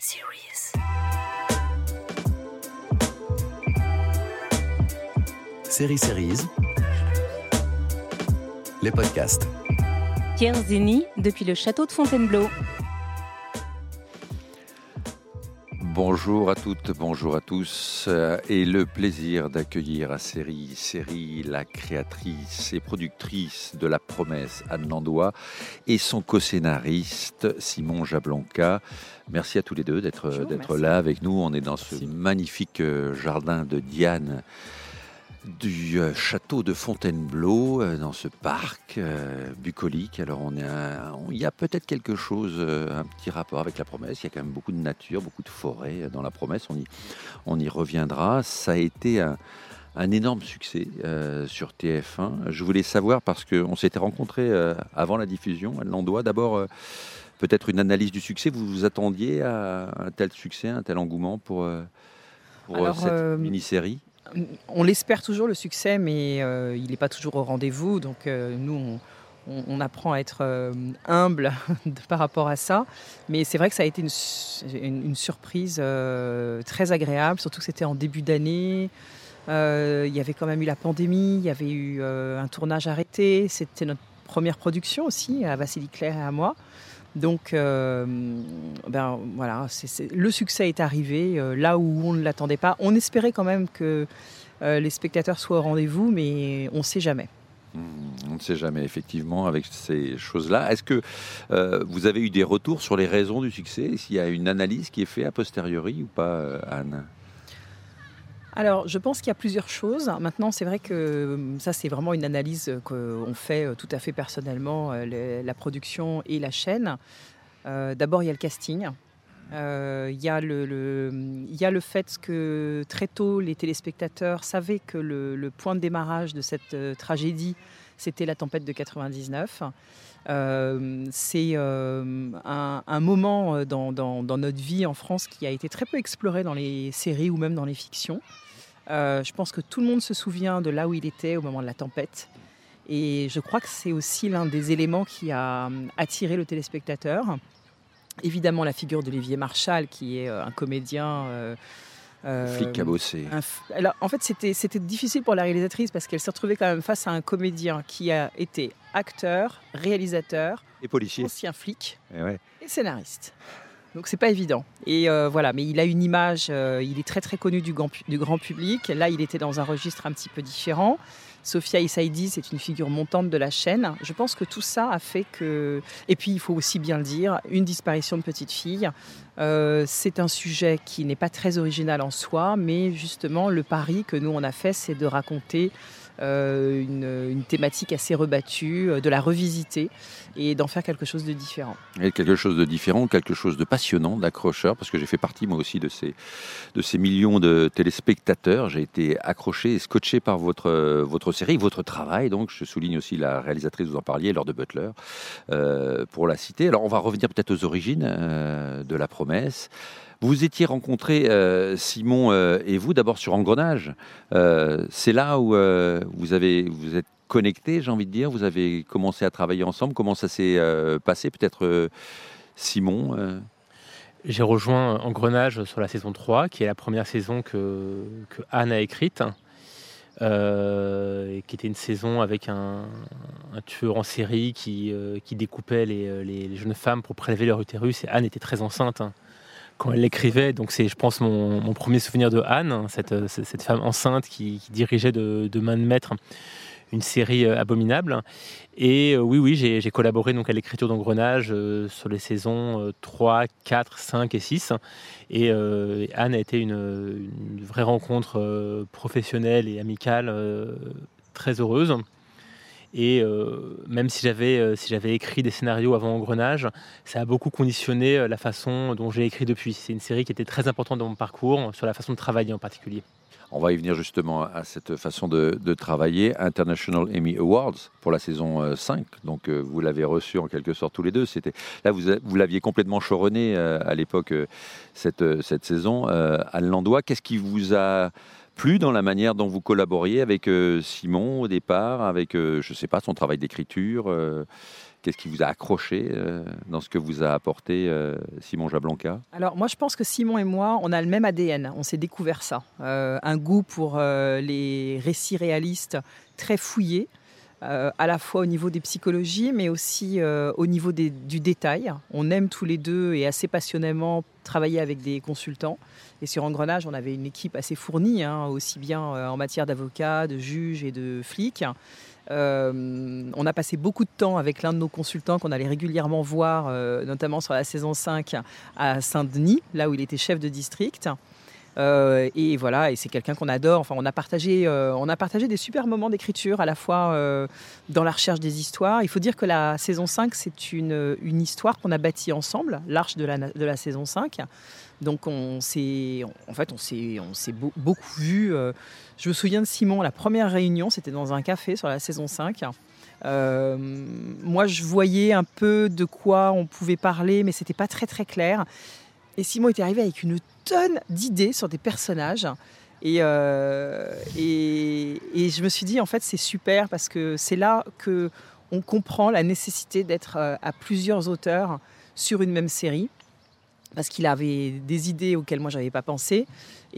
Series. Série Series, les podcasts. Pierre Zeni depuis le château de Fontainebleau. Bonjour à toutes, bonjour à tous, euh, et le plaisir d'accueillir à Série Série la créatrice et productrice de La Promesse Anne Landois et son co-scénariste Simon Jablonka. Merci à tous les deux d'être là avec nous. On est dans ce magnifique euh, jardin de Diane du euh, château de Fontainebleau, euh, dans ce parc euh, bucolique. Alors on il y a peut-être quelque chose, un petit rapport avec la promesse. Il y a quand même beaucoup de nature, beaucoup de forêt dans la promesse. On y, on y reviendra. Ça a été un, un énorme succès euh, sur TF1. Je voulais savoir parce qu'on s'était rencontrés euh, avant la diffusion. Elle l'en doit d'abord. euh, Peut-être une analyse du succès. Vous vous attendiez à un tel succès, un tel engouement pour, pour Alors, cette mini-série? On l'espère toujours le succès, mais euh, il n'est pas toujours au rendez-vous. Donc euh, nous, on, apprend à être euh, humble par rapport à ça. Mais c'est vrai que ça a été une, une- surprise très agréable, surtout que c'était en début d'année. Il y avait quand même eu la pandémie, il y avait eu un tournage arrêté. C'était notre première production aussi, à Vassili Claire et à moi. Donc, euh, ben voilà, le succès est arrivé euh, là où on ne l'attendait pas. On espérait quand même que euh, les spectateurs soient au rendez-vous, mais on ne sait jamais. Hmm, On ne sait jamais, effectivement, avec ces choses-là. Est-ce que vous avez eu des retours sur les raisons du succès? S'il y a une analyse qui est faite a posteriori ou pas, Anne? Alors, je pense qu'il y a plusieurs choses. Maintenant, c'est vrai que euh, ça, c'est vraiment une analyse qu'on fait euh, tout à fait personnellement, euh, la production et la chaîne. Euh, D'abord, il y a le casting. Il y, a le- le- il y a le fait que très tôt, les téléspectateurs savaient que le, point de démarrage de cette tragédie, c'était la tempête de 99. Euh, c'est un, moment dans- dans notre vie en France qui a été très peu exploré dans les séries ou même dans les fictions. Euh, je pense que tout le monde se souvient de là où il était au moment de la tempête. Et je crois que c'est aussi l'un des éléments qui a hum, attiré le téléspectateur. Évidemment, la figure d'Olivier Marchal, qui est euh, un comédien. euh, euh, Flic cabossé. alors, en fait, c'était difficile pour la réalisatrice parce qu'elle s'est retrouvée quand même face à un comédien qui a été acteur, réalisateur, Et policier. ancien flic Eh ouais. et scénariste. Donc c'est pas évident. Et euh, voilà, mais il a une image, euh, il est très très connu du grand, public. Là, il était dans un registre un petit peu différent. Sophia Issaidi, c'est une figure montante de la chaîne. Je pense que tout ça a fait que... Et puis, il faut aussi bien le dire, une disparition de petite fille, euh, c'est un sujet qui n'est pas très original en soi, mais justement, le pari que nous, on a fait, c'est de raconter une, une thématique assez rebattue, euh, de la revisiter et d'en faire quelque chose de différent. Et quelque chose de différent, quelque chose de passionnant, d'accrocheur, parce que j'ai fait partie moi aussi de ces, de ces millions de téléspectateurs. J'ai été accroché et scotché par votre, euh, votre série, votre travail. Donc, je souligne aussi la réalisatrice, vous en parliez, Laure de Butler, euh, pour la citer. Alors, on va revenir peut-être aux origines euh, de la promesse. Vous étiez rencontrés, euh, Simon euh, et vous, d'abord sur Engrenage. Euh, C'est là où euh, vous avez vous êtes connectés, j'ai envie de dire. Vous avez commencé à travailler ensemble. Comment ça s'est passé? Peut-être Simon J'ai rejoint Engrenage sur la saison 3, qui est la première saison que, Anne a écrite, euh, qui était une saison avec un, tueur en série qui, qui découpait les, les- les jeunes femmes pour prélever leur utérus. Et Anne était très enceinte hein, quand elle l'écrivait. Donc c'est, je pense, mon, premier souvenir de Anne, hein, cette, cette femme enceinte qui, dirigeait de, main de maître une série euh, abominable. Et euh, oui, oui, j'ai collaboré donc à l'écriture d'Engrenage euh, sur les saisons euh, 3, 4, 5 et 6. Et Anne a été une, vraie rencontre professionnelle et amicale très heureuse. Et euh, même si j'avais euh, si j'avais écrit des scénarios avant Engrenage, ça a beaucoup conditionné euh, la façon dont j'ai écrit depuis. C'est une série qui était très importante dans mon parcours, sur la façon de travailler en particulier. On va y venir justement à cette façon de, travailler. International Emmy Awards pour la saison euh, 5. Donc vous l'avez reçu en quelque sorte tous les deux. C'était là vous, vous l'aviez complètement choronné à l'époque cette, cette saison. Anne Landois, qu'est-ce qui vous a plu dans la manière dont vous collaboriez avec euh, Simon au départ, avec euh, je sais pas son travail d'écriture. euh, Qu'est-ce qui vous a accroché dans ce que vous a apporté Simon Jablanca? Alors moi je pense que Simon et moi, on a le même ADN, on s'est découvert ça. Un goût pour les récits réalistes très fouillés, à la fois au niveau des psychologies, mais aussi au niveau du détail. On aime tous les deux et assez passionnément travailler avec des consultants. Et sur Engrenage, on avait une équipe assez fournie, hein, aussi bien en matière d'avocats, de juges et de flics. Euh, on a passé beaucoup de temps avec l'un de nos consultants qu'on allait régulièrement voir, euh, notamment sur la saison 5 à Saint-Denis, là où il était chef de district. Euh, et voilà, et c'est quelqu'un qu'on adore. Enfin, on a partagé, on a partagé des super moments d'écriture, à la fois dans la recherche des histoires. Il faut dire que la saison 5, c'est une, une histoire qu'on a bâtie ensemble, l'arche de la, de la saison 5. Donc on s'est, en fait, on s'est, on s'est beaucoup vu. Euh, je me souviens de Simon, la première réunion, c'était dans un café sur la saison 5. Euh, moi, je voyais un peu de quoi on pouvait parler, mais c'était pas très très clair. Et Simon était arrivé avec une tonne d'idées sur des personnages. Et, euh, et, je me suis dit, en fait, c'est super parce que c'est là que on comprend la nécessité d'être à plusieurs auteurs sur une même série parce qu'il avait des idées auxquelles moi j'avais pas pensé.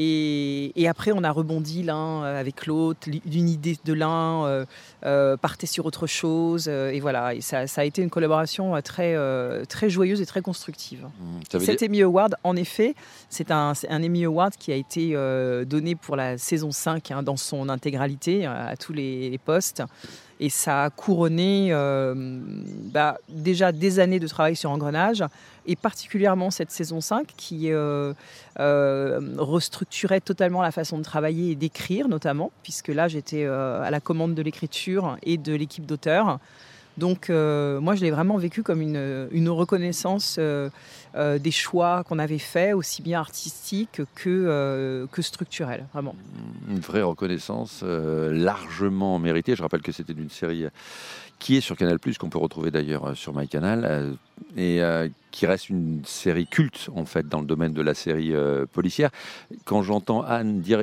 Et, après, on a rebondi l'un avec l'autre, d'une idée de l'un euh, euh, partait sur autre chose, euh, et voilà. Et ça, a été une collaboration très, très joyeuse et très constructive. Mmh, Cet Emmy Award, en effet, c'est un, un, Emmy Award qui a été donné pour la saison 5 hein, dans son intégralité à tous les, les postes. Et ça a couronné bah, déjà des années de travail sur Engrenage, et particulièrement cette saison 5 qui euh, euh, restructurait totalement la façon de travailler et d'écrire notamment, puisque là j'étais euh, à la commande de l'écriture et de l'équipe d'auteurs. Donc moi je l'ai vraiment vécu comme une, reconnaissance des choix qu'on avait faits, aussi bien artistiques que, que structurels, vraiment. Une vraie reconnaissance largement méritée. Je rappelle que c'était une série qui est sur Canal+, qu'on peut retrouver d'ailleurs euh, sur MyCanal, euh, et euh, qui reste une série culte, en fait, dans le domaine de la série policière. Quand j'entends Anne dire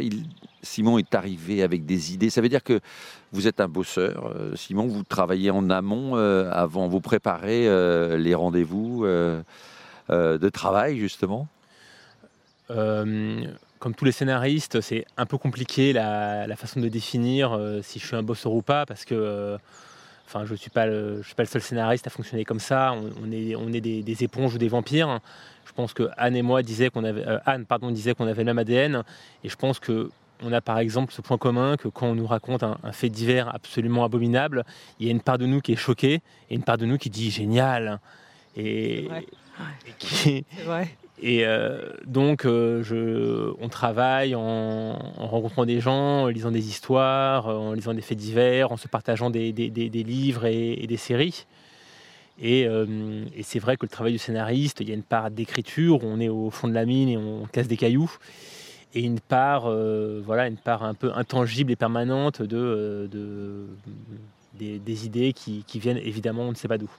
Simon est arrivé avec des idées, ça veut dire que vous êtes un bosseur. Simon, vous travaillez en amont avant, vous préparez les rendez-vous de travail, justement? Comme tous les scénaristes, c'est un peu compliqué la, façon de définir si je suis un bosseur ou pas, parce que Enfin, je ne suis, pas le, suis pas le seul scénariste à fonctionner comme ça. On, est, on est des, éponges ou des vampires. Je pense que Anne et moi disaient qu'on avait, euh, Anne pardon, disait qu'on avait le même ADN. Et je pense que on a par exemple ce point commun que quand on nous raconte un, fait divers absolument abominable, il y a une part de nous qui est choquée et une part de nous qui dit génial. Et, et qui, et euh, donc, euh, je, on travaille en, rencontrant des gens, en lisant des histoires, en lisant des faits divers, en se partageant des, livres et, des séries. Euh, et, c'est vrai que le travail du scénariste, il y a une part d'écriture, on est au fond de la mine et on casse des cailloux, et une part, voilà, une part un peu intangible et permanente de, des, idées qui, viennent évidemment, on ne sait pas d'où.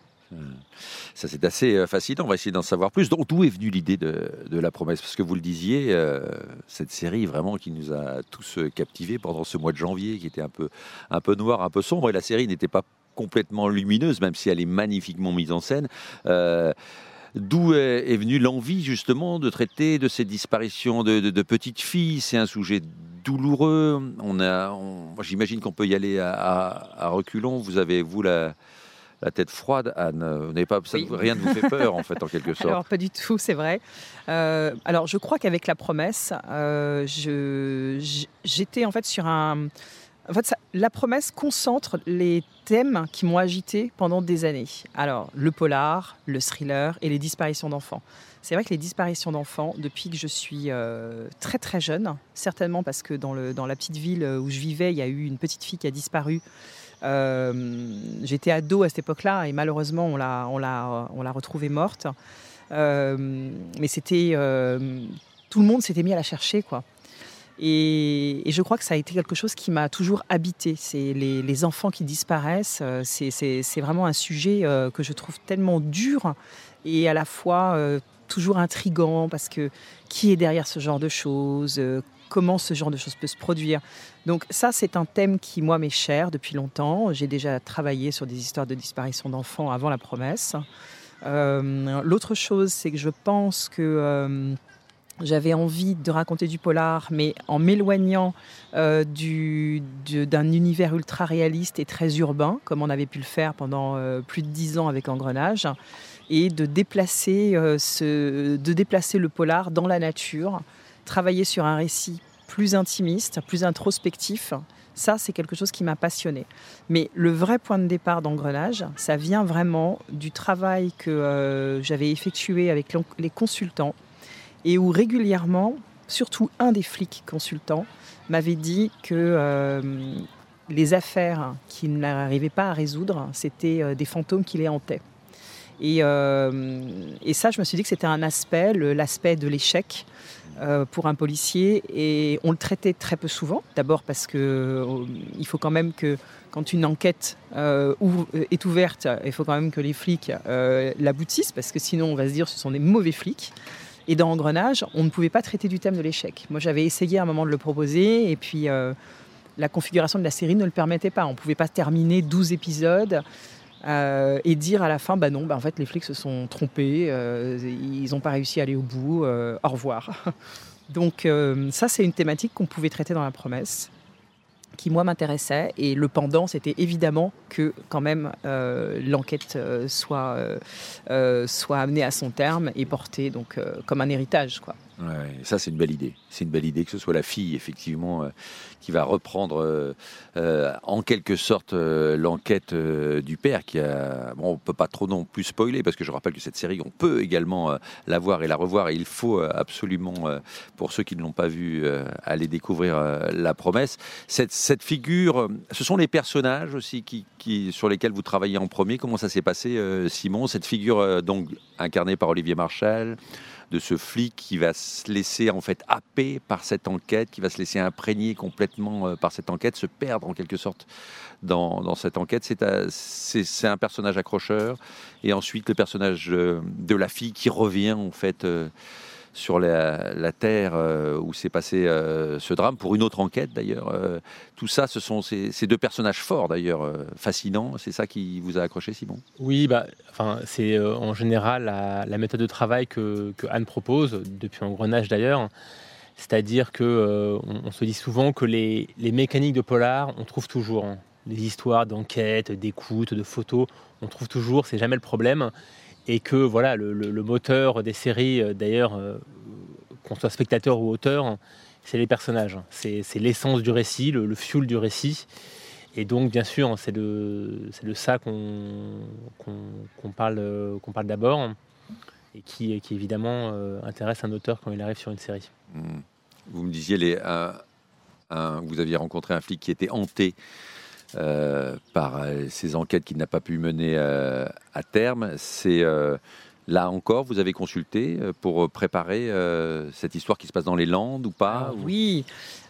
Ça, c'est assez euh, fascinant. On va essayer d'en savoir plus. D'où est venue l'idée de, la promesse? Parce que vous le disiez, euh, cette série vraiment qui nous a tous euh, captivés pendant ce mois de janvier, qui était un peu, un peu noir, un peu sombre. Et la série n'était pas complètement lumineuse, même si elle est magnifiquement mise en scène. D'où est, venue l'envie justement de traiter de ces disparitions de, petites filles? C'est un sujet douloureux. On a, j'imagine qu'on peut y aller à, à reculons. Vous avez vous la, la tête froide, Anne. Vous pas, Rien ne vous fait peur, en fait, en quelque sorte. Alors, pas du tout, c'est vrai. Euh, alors, je crois qu'avec la promesse, euh, j'étais en fait sur un. En fait, la promesse concentre les thèmes qui m'ont agité pendant des années. Alors, le polar, le thriller et les disparitions d'enfants. C'est vrai que les disparitions d'enfants, depuis que je suis euh, très très jeune, certainement parce que dans, la petite ville où je vivais, il y a eu une petite fille qui a disparu euh, j'étais ado à cette époque-là et malheureusement on l'a, retrouvée morte. Euh, mais euh, tout le monde s'était mis à la chercher quoi. Et, je crois que ça a été quelque chose qui m'a toujours habité. C'est les, enfants qui disparaissent. C'est, c'est, vraiment un sujet que je trouve tellement dur et à la fois toujours intrigant parce que qui est derrière ce genre de choses euh, Comment ce genre de choses peut se produire Donc ça, c'est un thème qui, moi, m'est cher depuis longtemps. J'ai déjà travaillé sur des histoires de disparition d'enfants avant la promesse. Euh, l'autre chose, c'est que je pense que euh, j'avais envie de raconter du polar, mais en m'éloignant euh, d'un univers ultra réaliste et très urbain, comme on avait pu le faire pendant plus de dix ans avec Engrenage, et de déplacer, ce, de déplacer le polar dans la nature, travailler sur un récit plus intimiste, plus introspectif, ça, c'est quelque chose qui m'a passionné. Mais le vrai point de départ d'engrenage, ça vient vraiment du travail que euh, j'avais effectué avec les consultants et où régulièrement, surtout un des flics consultants, m'avait dit que euh, les affaires qu'il n'arrivait pas à résoudre, c'était euh, des fantômes qui les hantaient. Et, et, ça, je me suis dit que c'était un aspect, l'aspect de l'échec, euh, pour un policier et on le traitait très peu souvent. D'abord parce que euh, il faut quand même que quand une enquête euh, est ouverte, il faut quand même que les flics l'aboutissent parce que sinon on va se dire ce sont des mauvais flics. Et dans Engrenage, on ne pouvait pas traiter du thème de l'échec. Moi j'avais essayé à un moment de le proposer et puis la configuration de la série ne le permettait pas. On ne pouvait pas terminer 12 épisodes euh, et dire à la fin, bah non, bah en fait les flics se sont trompés, euh, ils n'ont pas réussi à aller au bout, euh, au revoir. Donc ça c'est une thématique qu'on pouvait traiter dans la promesse qui moi m'intéressait et le pendant c'était évidemment que quand même l'enquête soit soit amenée à son terme et portée donc comme un héritage quoi. Ouais, ça, c'est une belle idée. C'est une belle idée que ce soit la fille, effectivement, euh, qui va reprendre euh, euh, en quelque sorte l'enquête du père qui a. Bon, on peut pas trop non plus spoiler parce que je rappelle que cette série, on peut également la voir et la revoir et il faut absolument, pour ceux qui ne l'ont pas vue, aller découvrir La Promesse. Cette, figure, ce sont les personnages aussi qui, sur lesquels vous travaillez en premier. Comment ça s'est passé, Simon? Cette figure, donc, incarnée par Olivier Marchal de ce flic qui va se laisser en fait happer par cette enquête, qui va se laisser imprégner complètement euh, par cette enquête, se perdre en quelque sorte dans, cette enquête. C'est un personnage accrocheur. Et ensuite, le personnage euh, de la fille qui revient en fait euh, sur la, terre euh, où s'est passé euh, ce drame, pour une autre enquête d'ailleurs. Euh, tout ça, ce sont ces, deux personnages forts d'ailleurs, fascinants. C'est ça qui vous a accroché, Simon? Oui, bah, enfin, c'est en général la, méthode de travail que, Anne propose, depuis Engrenage d'ailleurs. C'est-à-dire que se dit souvent que les, mécaniques de polar, on trouve toujours. Hein. Les histoires d'enquête, d'écoute, de photos, on trouve toujours, c'est jamais le problème et que voilà le, moteur des séries, euh, d'ailleurs, euh, qu'on soit spectateur ou auteur, c'est les personnages. C'est l'essence du récit, le, fuel du récit. Et donc, bien sûr, c'est de, de ça qu'on parle, qu'on parle d'abord et qui, qui évidemment euh, intéresse un auteur quand il arrive sur une série. Mmh. Vous me disiez, les, vous aviez rencontré un flic qui était hanté euh, par euh, ces enquêtes qu'il n'a pas pu mener euh, à terme. C'est là encore, vous avez consulté pour préparer cette histoire qui se passe dans les Landes ou pas Oui.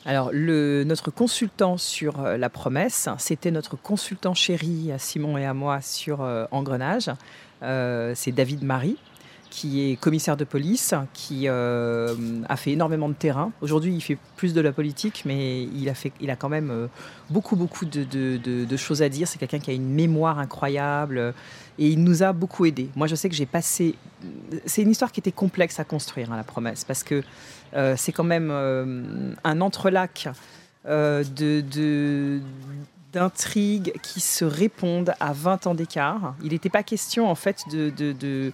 Alors, le, notre consultant sur la promesse, c'était notre consultant chéri à Simon et à moi sur Engrenage. c'est David Marie qui est commissaire de police, qui euh, a fait énormément de terrain. Aujourd'hui, il fait plus de la politique, mais il a, fait, il a quand même euh, beaucoup, beaucoup de, choses à dire. C'est quelqu'un qui a une mémoire incroyable et il nous a beaucoup aidés. Moi, je sais que j'ai passé. C'est une histoire qui était complexe à construire, hein, la promesse, parce que euh, c'est quand même un entrelac de d'intrigues qui se répondent à 20 ans d'écart. Il n'était pas question en fait de, de,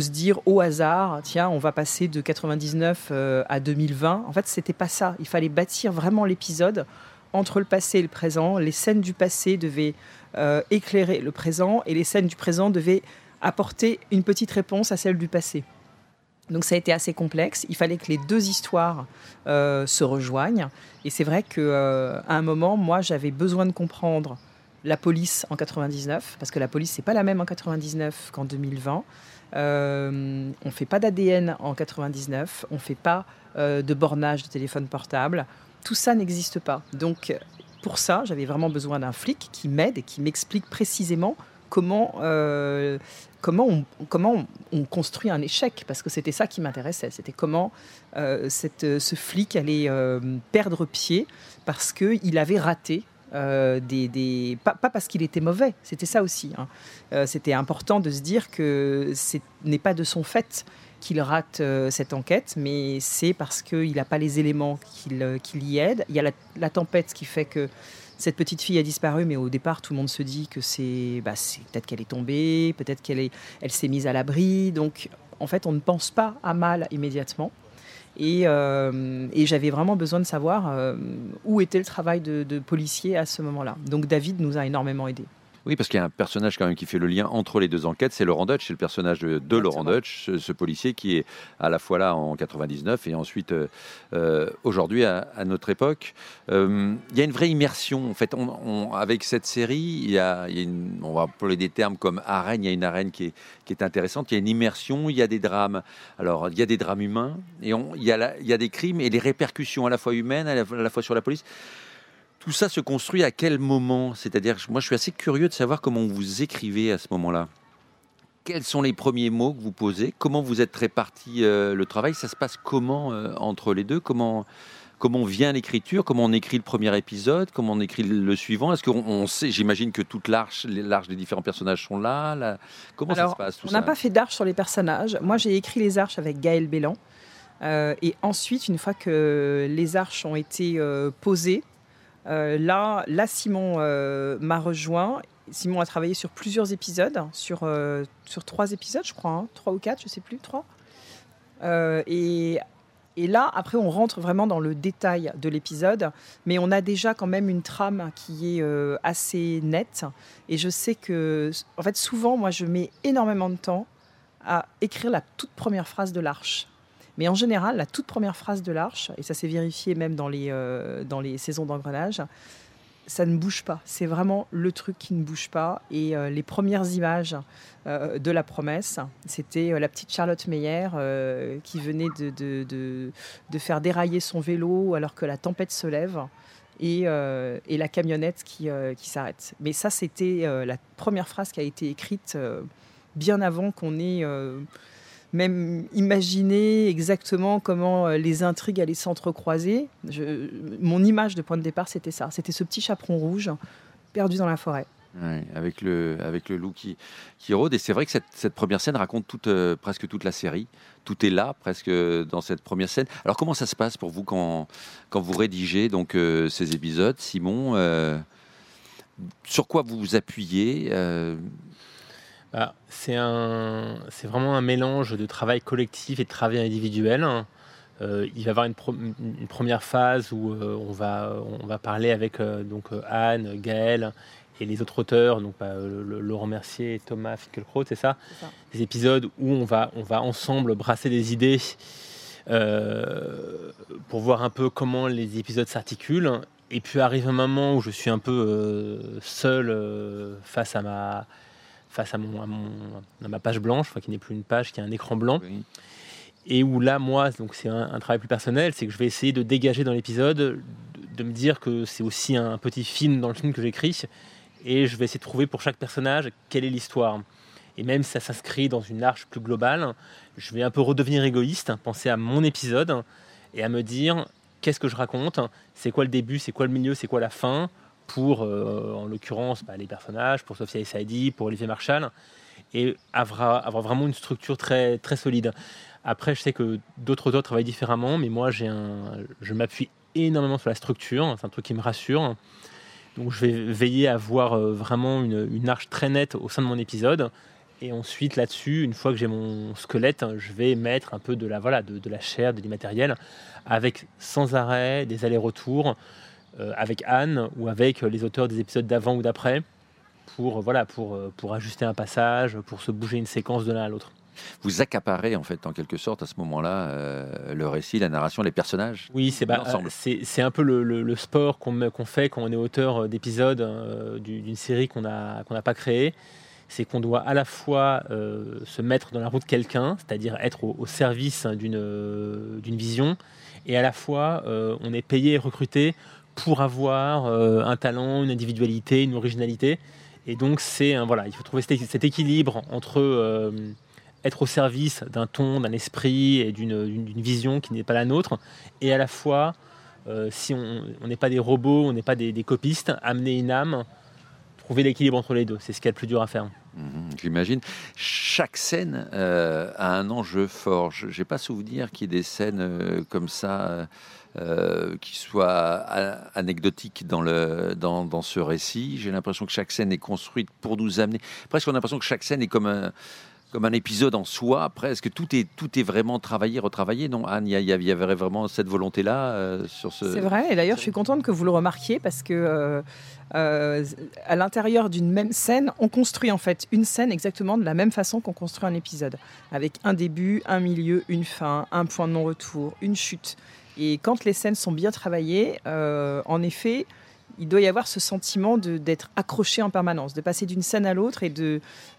se dire au hasard, tiens, on va passer de 99 euh, à 2020. En fait, c'était pas ça. Il fallait bâtir vraiment l'épisode entre le passé et le présent. Les scènes du passé devaient euh, éclairer le présent et les scènes du présent devaient apporter une petite réponse à celle du passé. Donc ça a été assez complexe. Il fallait que les deux histoires euh, se rejoignent. Et c'est vrai qu'à euh, un moment, moi, j'avais besoin de comprendre la police en 99, parce que la police, c'est pas la même en 99 qu'en 2020. Euh, on fait pas d'ADN en 99, on fait pas euh, de bornage de téléphone portable. Tout ça n'existe pas. Donc pour ça, j'avais vraiment besoin d'un flic qui m'aide et qui m'explique précisément comment, euh, comment, on, comment on, construit un échec, parce que c'était ça qui m'intéressait. C'était comment euh, cette, ce flic allait euh, perdre pied parce qu'il avait raté. des, des, pas, pas parce qu'il était mauvais, c'était ça aussi. hein. c'était important de se dire que ce n'est pas de son fait qu'il rate euh, cette enquête, mais c'est parce qu'il n'a pas les éléments qui, qui l'y aident. Il y a la tempête qui fait que cette petite fille a disparu, mais au départ, tout le monde se dit que c'est, bah, peut-être qu'elle est tombée, peut-être qu'elle est, elle s'est mise à l'abri. Donc, en fait, on ne pense pas à mal immédiatement. Et, euh, j'avais vraiment besoin de savoir euh, où était le travail de, de policier à ce moment-là. Donc, David nous a énormément aidés. Oui, parce qu'il y a un personnage quand même qui fait le lien entre les deux enquêtes, c'est Laurent Dutch, c'est le personnage de, de Laurent. Dutch, ce, ce policier qui est à la fois là en 99 et ensuite euh, euh, aujourd'hui à, à notre époque. Euh, il y a une vraie immersion. En fait, on, on- avec cette série, il y a, il y a une, on va employer des termes comme arène. Il y a une arène qui est, qui est intéressante. Il y a une immersion. Il y a des drames. Alors, il y a des drames humains et on, il, y a la- il y a des crimes et les répercussions à la fois humaines, à la, à la fois sur la police. Tout ça se construit à quel moment? C'est-à-dire, moi, je suis assez curieux de savoir comment vous écrivez à ce moment-là. Quels sont les premiers mots que vous posez? Comment vous êtes réparti euh, le travail? Ça se passe comment euh, entre les deux? Comment comment vient l'écriture? Comment on écrit le premier épisode? Comment on écrit le suivant? Est-ce qu'on on sait J'imagine que toute l'arche, l'arche des différents personnages sont là. là. Comment ça se passe tout On n'a pas fait d'arches sur les personnages. Moi, j'ai écrit les arches avec Gaël Bélan. Euh, et ensuite, une fois que les arches ont été euh, posées, là, là, Simon euh, m'a rejoint. Simon a travaillé sur plusieurs épisodes, sur, euh, sur trois épisodes, je crois, hein, trois ou quatre, je sais plus, trois. Euh, et, et là, après, on rentre vraiment dans le détail de l'épisode, mais on a déjà quand même une trame qui est euh, assez nette. Et je sais que, en fait, souvent, moi, je mets énormément de temps à écrire la toute première phrase de l'arche. Mais en général, la toute première phrase de l'arche, et ça s'est vérifié même dans les, euh, dans les saisons d'engrenage, ça ne bouge pas. C'est vraiment le truc qui ne bouge pas. Et euh, les premières images euh, de la promesse, c'était la petite Charlotte Meyer qui venait de, de, de- de faire dérailler son vélo alors que la tempête se lève. Et, et la camionnette qui, qui s'arrête. Mais ça, c'était la première phrase qui a été écrite bien avant qu'on ait même imaginé exactement comment euh, les intrigues allaient s'entrecroiser. Je- Mon image de point de départ, c'était ça. C'était ce petit chaperon rouge perdu dans la forêt. Avec, le, avec le loup qui, qui rôde. Et c'est vrai que cette, première scène raconte toute, euh, presque toute la série. Tout est là, presque, dans cette première scène. Alors, comment ça se passe pour vous quand, quand vous rédigez donc, euh, ces épisodes, Simon euh, Sur quoi vous vous appuyez euh, c'est un, c'est vraiment un mélange de travail collectif et de travail individuel. Euh, il va y avoir une, pro- une première phase où euh, on, va, on va parler avec euh, donc, Anne, Gaël et les autres auteurs, donc bah, le- le- Laurent Mercier et Thomas Finkielkraut, c'est ça? C'est ça. Des épisodes où on va, on va ensemble brasser des idées pour voir un peu comment les épisodes s'articulent. Et puis arrive un moment où je suis un peu seul face à ma, face à, mon, à, mon- à ma page blanche, enfin, qui n'est plus une page, qui est un écran blanc, oui. et où là, moi, donc c'est un, un travail plus personnel, c'est que je vais essayer de dégager dans l'épisode, de, de me dire que c'est aussi un petit film dans le film que j'écris, et je vais essayer de trouver pour chaque personnage quelle est l'histoire. Et même si ça s'inscrit dans une arche plus globale, je vais un peu redevenir égoïste, penser à mon épisode, et à me dire qu'est-ce que je raconte, c'est quoi le début, c'est quoi le milieu, c'est quoi la fin, pour, euh, en l'occurrence, bah, les personnages, pour Sophia Saidi, pour Olivier Marchal, et avoir, vraiment une structure très, très solide. Après, je sais que d'autres auteurs travaillent différemment, mais moi, j'ai un, je m'appuie énormément sur la structure, c'est un truc qui me rassure. Donc, je vais veiller à avoir euh, vraiment une, une arche très nette au sein de mon épisode. Et ensuite, là-dessus, une fois que j'ai mon squelette, je vais mettre un peu de la, voilà, de, de la chair, de l'immatériel, avec sans arrêt des allers-retours avec Anne ou avec les auteurs des épisodes d'avant ou d'après pour, voilà, pour, euh, pour ajuster un passage, pour se bouger une séquence de l'un à l'autre. Vous accaparez, en fait, en quelque sorte, à ce moment-là, euh, le récit, la narration, les personnages. Oui, c'est bah, euh, c'est un peu le, le- le sport qu'on qu'on fait quand on est auteur euh, d'épisodes euh, du- d'une série qu'on n'a qu'on n'a pas créée. C'est qu'on doit à la fois euh, se mettre dans la roue de quelqu'un, c'est-à-dire être au, au service d'une euh, d'une vision, et à la fois euh, on est payé et recruté pour avoir euh, un talent, une individualité, une originalité. Et donc, c'est voilà, il faut trouver cet, équilibre entre euh, être au service d'un ton, d'un esprit et d'une vision qui n'est pas la nôtre, et à la fois, euh, si on n'est pas des robots, on n'est pas des, copistes, amener une âme, trouver l'équilibre entre les deux. C'est ce qu'il y a de plus dur à faire. Mhm, J'imagine. Chaque scène a un enjeu fort. Je n'ai pas souvenir qu'il y ait des scènes comme ça euh, qui soient a- anecdotiques dans, le, dans, dans ce récit. J'ai l'impression que chaque scène est construite pour nous amener. Presque, on a l'impression que chaque scène est comme un, comme un épisode en soi. Presque, tout est, tout est vraiment travaillé, retravaillé. Non, Anne, il y, avait vraiment cette volonté-là euh, sur ce. C'est vrai, et d'ailleurs, je suis contente que vous le remarquiez parce que euh, à l'intérieur d'une même scène, on construit en fait une scène exactement de la même façon qu'on construit un épisode, avec un début, un milieu, une fin, un point de non-retour, une chute. Et quand les scènes sont bien travaillées, euh, en effet, il doit y avoir ce sentiment d'être accroché en permanence, de passer d'une scène à l'autre et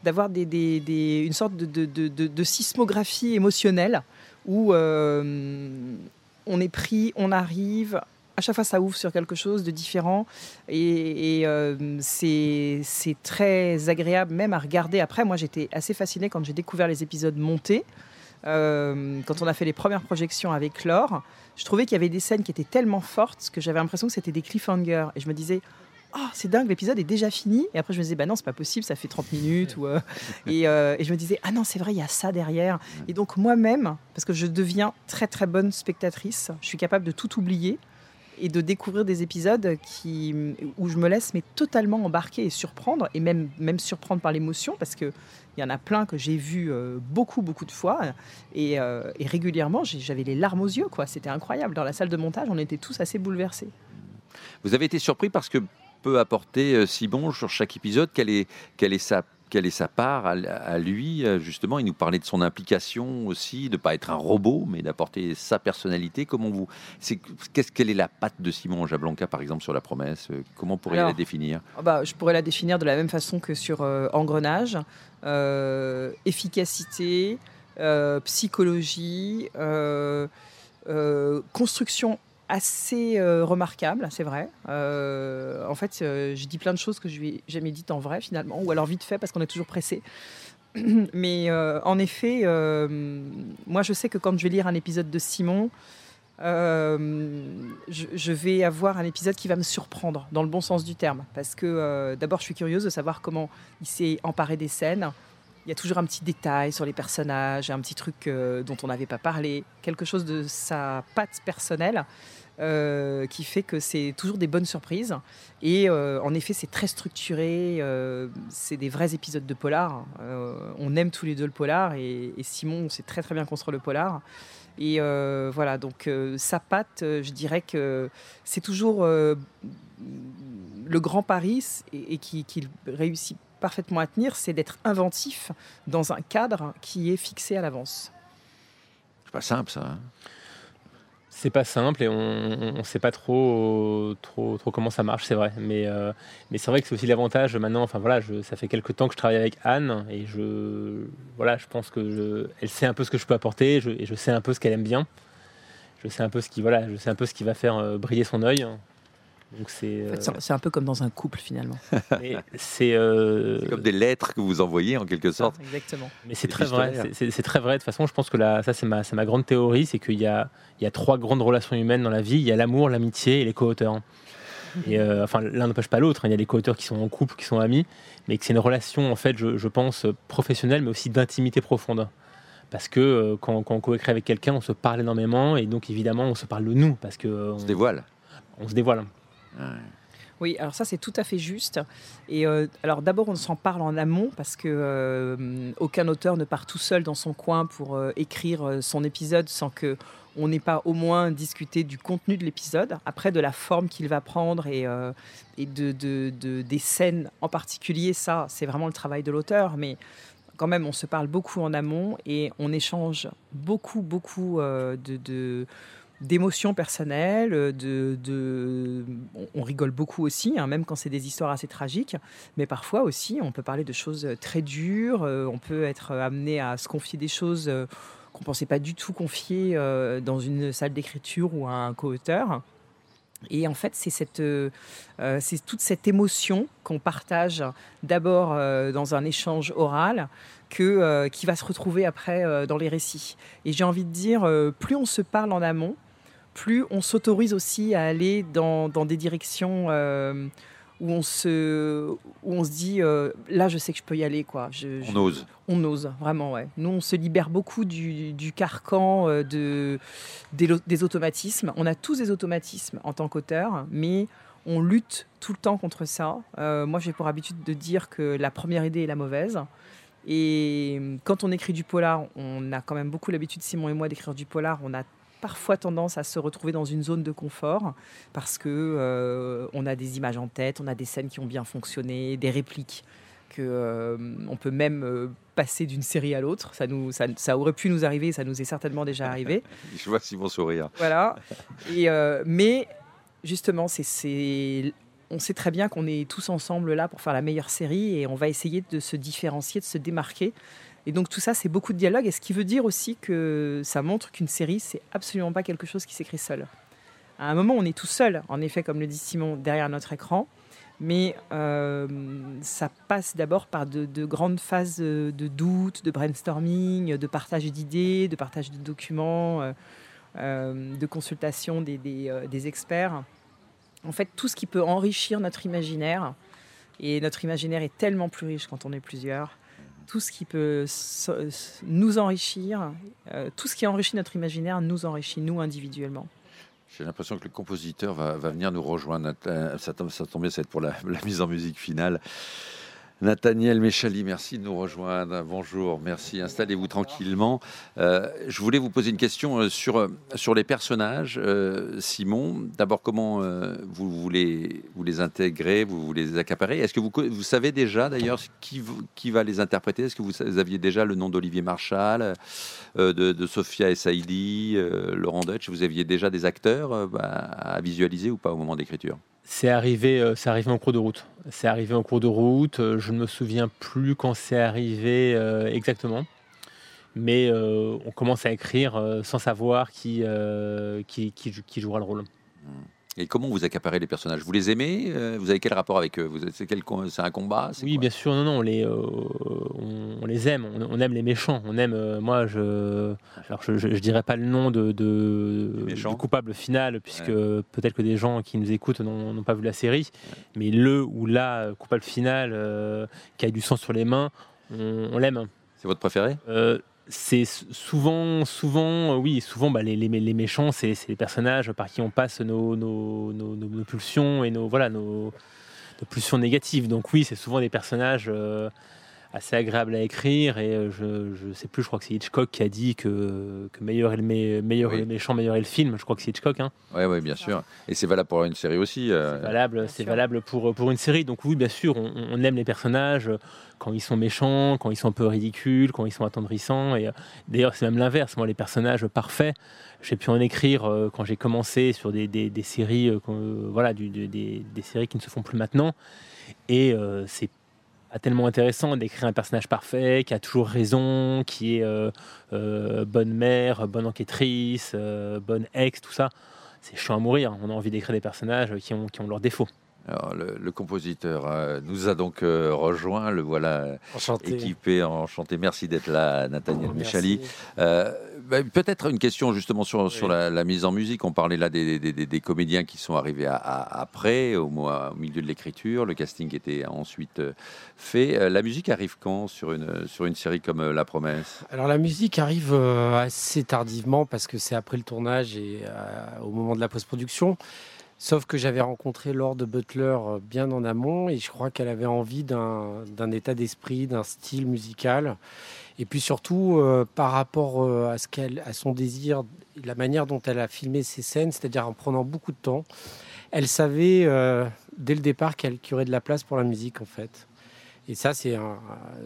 d'avoir des, des- des- une sorte de, de- de- sismographie émotionnelle où euh, on est pris, on arrive. À chaque fois, ça ouvre sur quelque chose de différent et, et, euh, c'est très agréable même à regarder. Après, moi, j'étais assez fascinée quand j'ai découvert les épisodes montés. Euh, quand on a fait les premières projections avec Laure, je trouvais qu'il y avait des scènes qui étaient tellement fortes que j'avais l'impression que c'était des cliffhangers. Et je me disais, oh, c'est dingue, l'épisode est déjà fini. Et après, je me disais, bah non, c'est pas possible, ça fait 30 minutes. Ou, euh, et, euh, et je me disais, ah non, c'est vrai, il y a ça derrière. Et donc, moi-même, parce que je deviens très très bonne spectatrice, je suis capable de tout oublier et de découvrir des épisodes qui, où je me laisse mais totalement embarquer et surprendre, et même, même surprendre par l'émotion, parce qu'il y en a plein que j'ai vu euh, beaucoup, beaucoup de fois, et, euh, régulièrement, j'avais les larmes aux yeux, quoi. C'était incroyable. Dans la salle de montage, on était tous assez bouleversés. Vous avez été surpris parce que peut apporter euh, Simon sur chaque épisode Quelle est, quelle est, sa, quelle est sa part à, lui euh, Justement, il nous parlait de son implication aussi, de ne pas être un robot, mais d'apporter sa personnalité. Comment vous, c'est, qu'est-ce, quelle est la patte de Simon Jablanca, par exemple, sur la promesse Euh, Comment pourriez-vous Alors, la définir? Ah bah, je pourrais la définir de la même façon que sur euh, Engrenage. Euh, efficacité, euh, psychologie, construction assez euh, remarquable, c'est vrai. Euh, en fait, euh, je dis plein de choses que je n'ai jamais dites en vrai finalement, ou alors vite fait parce qu'on est toujours pressé. Mais euh, en effet, moi je sais que quand je vais lire un épisode de Simon, je, vais avoir un épisode qui va me surprendre dans le bon sens du terme. Parce que d'abord, je suis curieuse de savoir comment il s'est emparé des scènes. Il y a toujours un petit détail sur les personnages, un petit truc euh, dont on n'avait pas parlé, quelque chose de sa patte personnelle euh, qui fait que c'est toujours des bonnes surprises. Et euh, en effet, c'est très structuré. c'est des vrais épisodes de polar. On aime tous les deux le polar et, et Simon sait très très bien construire le polar. Et voilà, donc sa patte, je dirais que c'est toujours le grand pari et, et qui- qu'il réussit parfaitement à tenir, c'est d'être inventif dans un cadre qui est fixé à l'avance. C'est pas simple, ça. hein C'est pas simple et on ne sait pas trop, trop, trop comment ça marche, c'est vrai. Mais, euh, mais c'est vrai que c'est aussi l'avantage maintenant. Enfin voilà, je, ça fait quelques temps que je travaille avec Anne et je, voilà, je pense que je, elle sait un peu ce que je peux apporter je- et je sais un peu ce qu'elle aime bien. Je sais un peu ce qui, voilà, je sais un peu ce qui va faire euh, briller son œil. Donc c'est, En fait, euh, c'est- un peu comme dans un couple finalement. c'est, euh, C'est comme des lettres que vous envoyez, en quelque sorte. Exactement. Mais c'est très vrai. c'est- très vrai. De toute façon, je pense que là, ça, c'est ma, grande théorie, c'est qu'il y a, il y a trois grandes relations humaines dans la vie. Il y a l'amour, l'amitié et les co-auteurs. Et euh, enfin, l'un n'empêche pas l'autre. hein. Il y a des co-auteurs qui sont en couple, qui sont amis, mais que c'est une relation, en fait, je, je pense, professionnelle, mais aussi d'intimité profonde. Parce que euh, quand, quand on coécrit avec quelqu'un, on se parle énormément, et donc évidemment, on se parle de nous, parce que euh, On se dévoile. on se dévoile. Oui, alors ça c'est tout à fait juste. Et euh, alors d'abord on s'en parle en amont parce que euh, aucun auteur ne part tout seul dans son coin pour euh, écrire son épisode sans que on n'ait pas au moins discuté du contenu de l'épisode, après de la forme qu'il va prendre et, et de, de- de- des scènes en particulier. Ça c'est vraiment le travail de l'auteur, mais quand même on se parle beaucoup en amont et on échange beaucoup beaucoup de d'émotions personnelles, de- on- rigole beaucoup aussi, hein, même quand c'est des histoires assez tragiques, mais parfois aussi on peut parler de choses très dures, euh, on peut être amené à se confier des choses euh, qu'on pensait pas du tout confier euh, dans une salle d'écriture ou à un co-auteur. Et en fait, c'est cette, euh, euh, c'est toute cette émotion qu'on partage d'abord euh, dans un échange oral, que, qui va se retrouver après dans les récits. Et j'ai envie de dire, plus on se parle en amont, plus on s'autorise aussi à aller dans, dans des directions où on se, où on se dit euh, là je sais que je peux y aller quoi. on ose. On ose vraiment ouais. Nous on se libère beaucoup du, du carcan euh, de, des, automatismes. On a tous des automatismes en tant qu'auteur, mais on lutte tout le temps contre ça. Euh, moi j'ai pour habitude de dire que la première idée est la mauvaise. Et quand on écrit du polar, on a quand même beaucoup l'habitude, Simon et moi, d'écrire du polar. On a parfois tendance à se retrouver dans une zone de confort parce que euh, on a des images en tête, on a des scènes qui ont bien fonctionné, des répliques que euh, on peut même euh, passer d'une série à l'autre. Ça nous, ça, aurait pu nous arriver, ça nous est certainement déjà arrivé. Je vois Simon sourire. Voilà. Et, mais justement, c'est on sait très bien qu'on est tous ensemble là pour faire la meilleure série et on va essayer de se différencier, de se démarquer et donc tout ça, c'est beaucoup de dialogue, et ce qui veut dire aussi que ça montre qu'une série, c'est absolument pas quelque chose qui s'écrit seul. À un moment, on est tout seul, en effet, comme le dit Simon, derrière notre écran, mais euh, ça passe d'abord par de, grandes phases de doute, de brainstorming, de partage d'idées, de partage de documents, euh, euh, de consultation des, des, experts. En fait, tout ce qui peut enrichir notre imaginaire, et notre imaginaire est tellement plus riche quand on est plusieurs, tout ce qui peut nous enrichir, euh, tout ce qui enrichit notre imaginaire nous enrichit, nous individuellement. J'ai l'impression que le compositeur va, venir nous rejoindre. Ça, tombe, ça tombe bien, c'est pour la, mise en musique finale. Nathaniel Méchali, merci de nous rejoindre. Bonjour, merci. Installez-vous tranquillement. Euh, je voulais vous poser une question euh, sur, euh, sur les personnages. Simon, d'abord, comment vous les intégrer, vous, les accaparer Est-ce que vous, savez déjà d'ailleurs qui, va les interpréter? Est-ce que vous, aviez déjà le nom d'Olivier Marchal, de, de, Sophia Essaidi, Laurent Deutsch? Vous aviez déjà des acteurs à visualiser ou pas au moment d'écriture? C'est arrivé, euh, arrivé en cours de route. C'est arrivé en cours de route. Euh, je ne me souviens plus quand c'est arrivé euh, exactement. Mais on commence à écrire sans savoir qui, qui, qui, jouera le rôle. Et comment vous accaparez les personnages? Vous les aimez? Vous avez quel rapport avec eux? C'est un combat? Oui, bien sûr. Non, non, on les, on, les aime. On, aime les méchants. On aime. moi, je. Alors, je, je, dirais pas le nom de, de du coupable final, puisque peut-être que des gens qui nous écoutent n'ont pas vu la série. Mais le ou la coupable final euh, qui a du sang sur les mains, on, l'aime. C'est votre préféré? Euh, c'est souvent, souvent, euh, oui, souvent, bah, les, les, méchants, c'est les personnages par qui on passe nos, nos, nos, pulsions et nos, voilà, nos, pulsions négatives. Donc oui, c'est souvent des personnages euh, assez agréables à écrire. Et euh, je, ne sais plus, je crois que c'est Hitchcock qui a dit que, que meilleur, est le, meilleur est le méchant, meilleur est le film. Je crois que c'est Hitchcock. Hein. Oui, oui, bien sûr. Et c'est valable pour une série aussi. C'est valable, c'est valable pour, pour une série. Donc oui, bien sûr, on, on aime les personnages quand ils sont méchants, quand ils sont un peu ridicules, quand ils sont attendrissants. Et euh, d'ailleurs, c'est même l'inverse. Moi, les personnages parfaits, j'ai pu en écrire euh, quand j'ai commencé sur des, séries, euh, voilà, des, séries qui ne se font plus maintenant. Et c'est pas tellement intéressant d'écrire un personnage parfait, qui a toujours raison, qui est bonne mère, bonne enquêtrice, bonne ex, tout ça. C'est chiant à mourir. On a envie d'écrire des personnages qui ont, qui ont leurs défauts. Alors, le, compositeur euh, nous a donc euh, rejoint, le voilà enchanté. équipé, enchanté. Merci d'être là, Nathaniel Michali. Euh, bah, peut-être une question justement sur, sur la, mise en musique. On parlait là des, des, comédiens qui sont arrivés après, au, au, milieu de l'écriture. Le casting était ensuite fait. la musique arrive quand sur une, sur une série comme La Promesse? Alors la musique arrive assez tardivement parce que c'est après le tournage et au moment de la post-production. Sauf que j'avais rencontré Lord Butler euh, bien en amont et je crois qu'elle avait envie d'un état d'esprit, d'un style musical. Et puis surtout, euh, par rapport euh, à, ce qu'elle, à son désir, la manière dont elle a filmé ses scènes, c'est-à-dire en prenant beaucoup de temps, elle savait dès le départ qu'il y aurait de la place pour la musique en fait. Et ça, c'est un,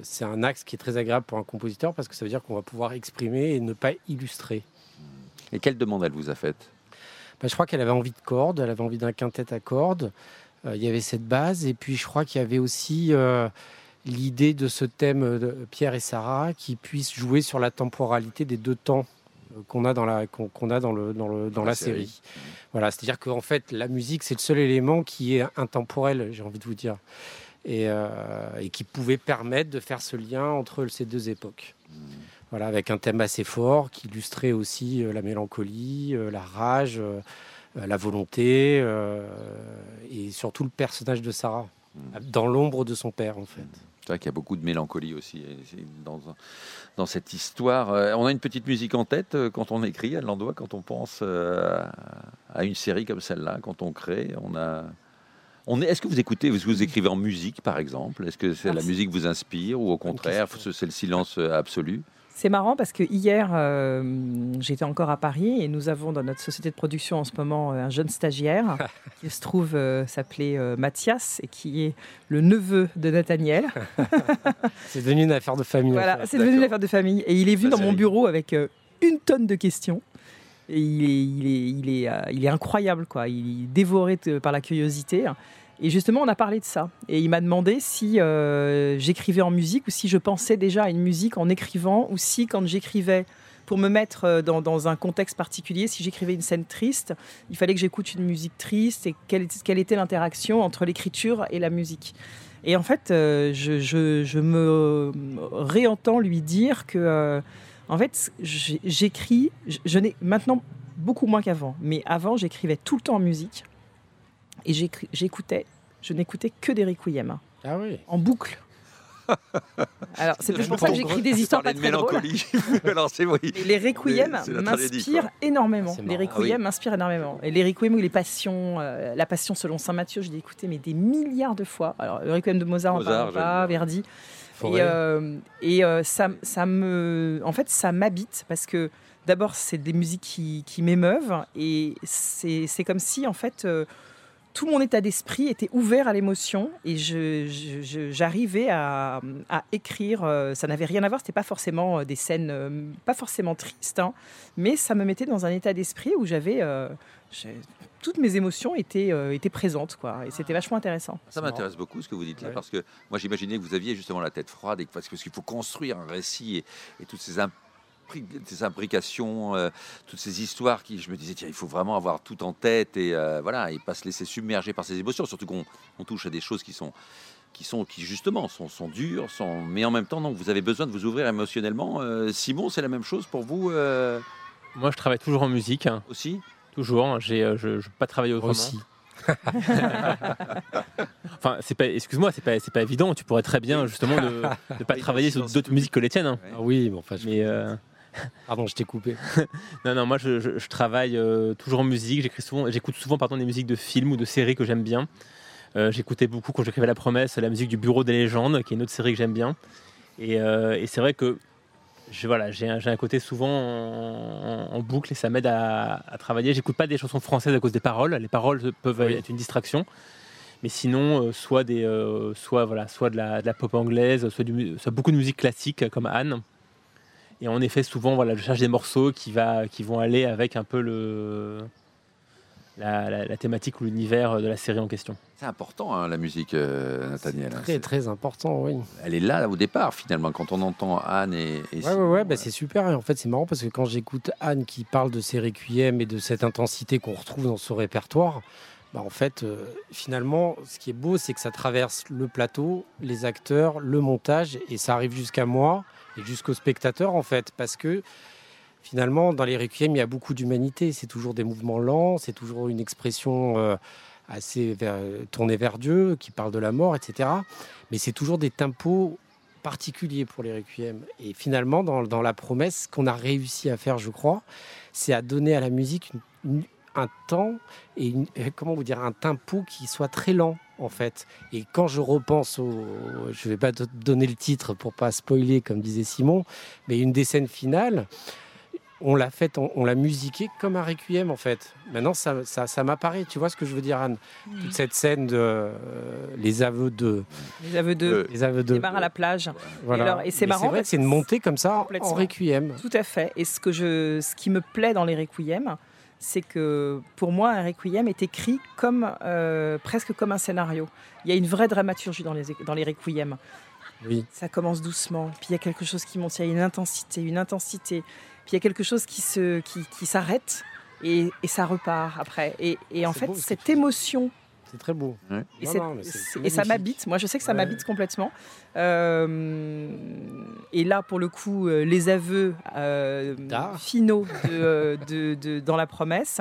c'est un axe qui est très agréable pour un compositeur parce que ça veut dire qu'on va pouvoir exprimer et ne pas illustrer. Et quelle demande elle vous a faite? Bah, je crois qu'elle avait envie de cordes, elle avait envie d'un quintet à cordes. Euh, il y avait cette base. Et puis je crois qu'il y avait aussi euh, l'idée de ce thème de Pierre et Sarah qui puissent jouer sur la temporalité des deux temps qu'on a dans la, qu'on, a dans, le, dans, le, dans la, série. Voilà, c'est-à-dire qu'en fait, la musique, c'est le seul élément qui est intemporel, j'ai envie de vous dire, et, euh, et qui pouvait permettre de faire ce lien entre ces deux époques. Voilà, avec un thème assez fort qui illustrait aussi euh, la mélancolie, euh, la rage, euh, la volonté, et surtout le personnage de Sarah, dans l'ombre de son père, en fait. C'est vrai qu'il y a beaucoup de mélancolie aussi dans, dans cette histoire. On a une petite musique en tête quand on écrit, Anne Landois, quand on pense à une série comme celle-là, quand on crée. On a. On est, est-ce que vous écoutez, que vous écrivez en musique par exemple? Est-ce que Alors, la musique vous inspire ou au contraire c'est le silence absolu? C'est marrant parce que hier, euh, j'étais encore à Paris et nous avons dans notre société de production en ce moment euh, un jeune stagiaire qui se trouve euh, s'appeler euh, Mathias et qui est le neveu de Nathaniel. C'est devenu une affaire de famille. Voilà, c'est devenu une affaire de famille. Et il est venu dans mon bureau avec une tonne de questions. Et il est, il est, il est, il est incroyable, quoi. Il est dévoré par la curiosité. Et justement, on a parlé de ça. Et il m'a demandé si euh, j'écrivais en musique ou si je pensais déjà à une musique en écrivant ou si, quand j'écrivais pour me mettre euh, dans, un contexte particulier, si j'écrivais une scène triste, il fallait que j'écoute une musique triste et quelle, était l'interaction entre l'écriture et la musique. Et en fait, euh, je, me réentends lui dire que, en fait, j'écris, je n'ai maintenant beaucoup moins qu'avant, mais avant, j'écrivais tout le temps en musique et j'écoutais, je n'écoutais que des requiem Ah oui. en boucle. Alors, c'est peut-être pour ça que j'écris des histoires pas de très drôles. mélancolie. Alors c'est oui. Mais les requiem m'inspirent énormément. C'est Les requiem Ah oui. m'inspirent énormément. Et les requiem ou les passions, euh, la passion selon saint Matthieu, je l'ai écouté mais des milliards de fois. Alors le requiem de Mozart, on Mozart, parle pas. Verdi. Et, euh, et euh, ça, ça me, en fait, ça m'habite parce que d'abord, c'est des musiques qui, qui m'émeuvent et c'est c'est comme si, en fait, euh, tout mon état d'esprit était ouvert à l'émotion et je- je- je- j'arrivais à, à écrire. euh, Ça n'avait rien à voir, c'était pas forcément euh, des scènes, euh, pas forcément tristes, hein, mais ça me mettait dans un état d'esprit où j'avais. euh, j'ai- toutes mes émotions étaient, euh, étaient présentes, quoi. Et c'était vachement intéressant. Ça m'intéresse beaucoup ce que vous dites là, Ouais. parce que moi j'imaginais que vous aviez justement la tête froide, et que- parce qu'il faut construire un récit et, et toutes ces, ces imbrications, euh, toutes ces histoires qui, je me disais, tiens, il faut vraiment avoir tout en tête et euh, voilà, et pas se laisser submerger par ces émotions, surtout qu'on on touche à des choses qui sont qui sont qui justement sont, sont dures, sont, mais en même temps non, vous avez besoin de vous ouvrir émotionnellement. Euh, Simon, c'est la même chose pour vous euh, Moi, je travaille toujours en musique, hein, aussi? Toujours. J'ai, euh, je ne peux pas travailler autrement. Aussi. Enfin, c'est pas, excuse-moi, c'est pas, c'est pas évident. Tu pourrais très bien justement ne, pas travailler sur d'autres musiques que les tiennes. hein. Ah oui, mais enfin, je... Mais euh, pardon, je t'ai coupé. non, non, moi, je, je- je travaille euh, toujours en musique. J'écris souvent, j'écoute souvent, pardon, des musiques de films ou de séries que j'aime bien. Euh, j'écoutais beaucoup quand j'écrivais La Promesse, la musique du Bureau des légendes, qui est une autre série que j'aime bien. Et, euh, et c'est vrai que je, voilà, j'ai un, j'ai un côté souvent en, en boucle et ça m'aide à, à travailler. J'écoute pas des chansons françaises à cause des paroles. Les paroles peuvent Oui. être une distraction. Mais sinon, euh, soit, des, soit, voilà, soit de, la, de la pop anglaise, soit, du mu- soit beaucoup de musique classique comme Anne. Et en effet, souvent, voilà, je cherche des morceaux qui, va, qui vont aller avec un peu le, la, la- la thématique ou l'univers de la série en question. C'est important hein, la musique, euh, Nathaniel. Très, C'est- très important, oui. Elle est là au départ finalement quand on entend Anne et, et Ouais, Simon, ouais, ouais, bah, euh, c'est super. Et en fait, c'est marrant parce que quand j'écoute Anne qui parle de ses requiem et de cette intensité qu'on retrouve dans ce répertoire, bah, en fait, euh, finalement, ce qui est beau, c'est que ça traverse le plateau, les acteurs, le montage, et ça arrive jusqu'à moi et jusqu'au spectateur, en fait, parce que finalement, dans les requiem, il y a beaucoup d'humanité. C'est toujours des mouvements lents, c'est toujours une expression euh, assez tournée vers Dieu, qui parle de la mort, etc. Mais c'est toujours des tempos particulier pour les requiem. Et finalement, dans, la promesse qu'on a réussi à faire, je crois, c'est à donner à la musique une- un temps et une- euh, comment vous dire un tempo qui soit très lent en fait. Et quand je repense au, je vais pas donner le titre pour pas spoiler comme disait Simon, mais une des scènes finales. On l'a fait, on, on l'a musiqué comme un requiem en fait. Maintenant, ça, ça, ça m'apparaît. Tu vois ce que je veux dire, Anne? Toute cette scène de euh, les aveux de, Les aveux de Euh, les aveux de, démarre à la plage. voilà. alors- et c'est marrant vrai c'est que une montée comme ça en requiem. Tout à fait. Et ce, que je, ce qui me plaît dans les requiem, c'est que pour moi, un requiem est écrit comme, euh, presque comme un scénario. Il y a une vraie dramaturgie dans les, dans les requiem. Oui. Ça commence doucement, puis il y a quelque chose qui monte, il y a une intensité, une intensité. Puis il y a quelque chose qui se, qui, qui s'arrête et, et ça repart après. Et, et en fait, beau cette émotion C'est très beau. Ouais. et, Non, ça m'habite. Moi, je sais que ça Ouais. m'habite complètement. Euh, et là, pour le coup, euh, les aveux euh, finaux de, de- de- dans la promesse,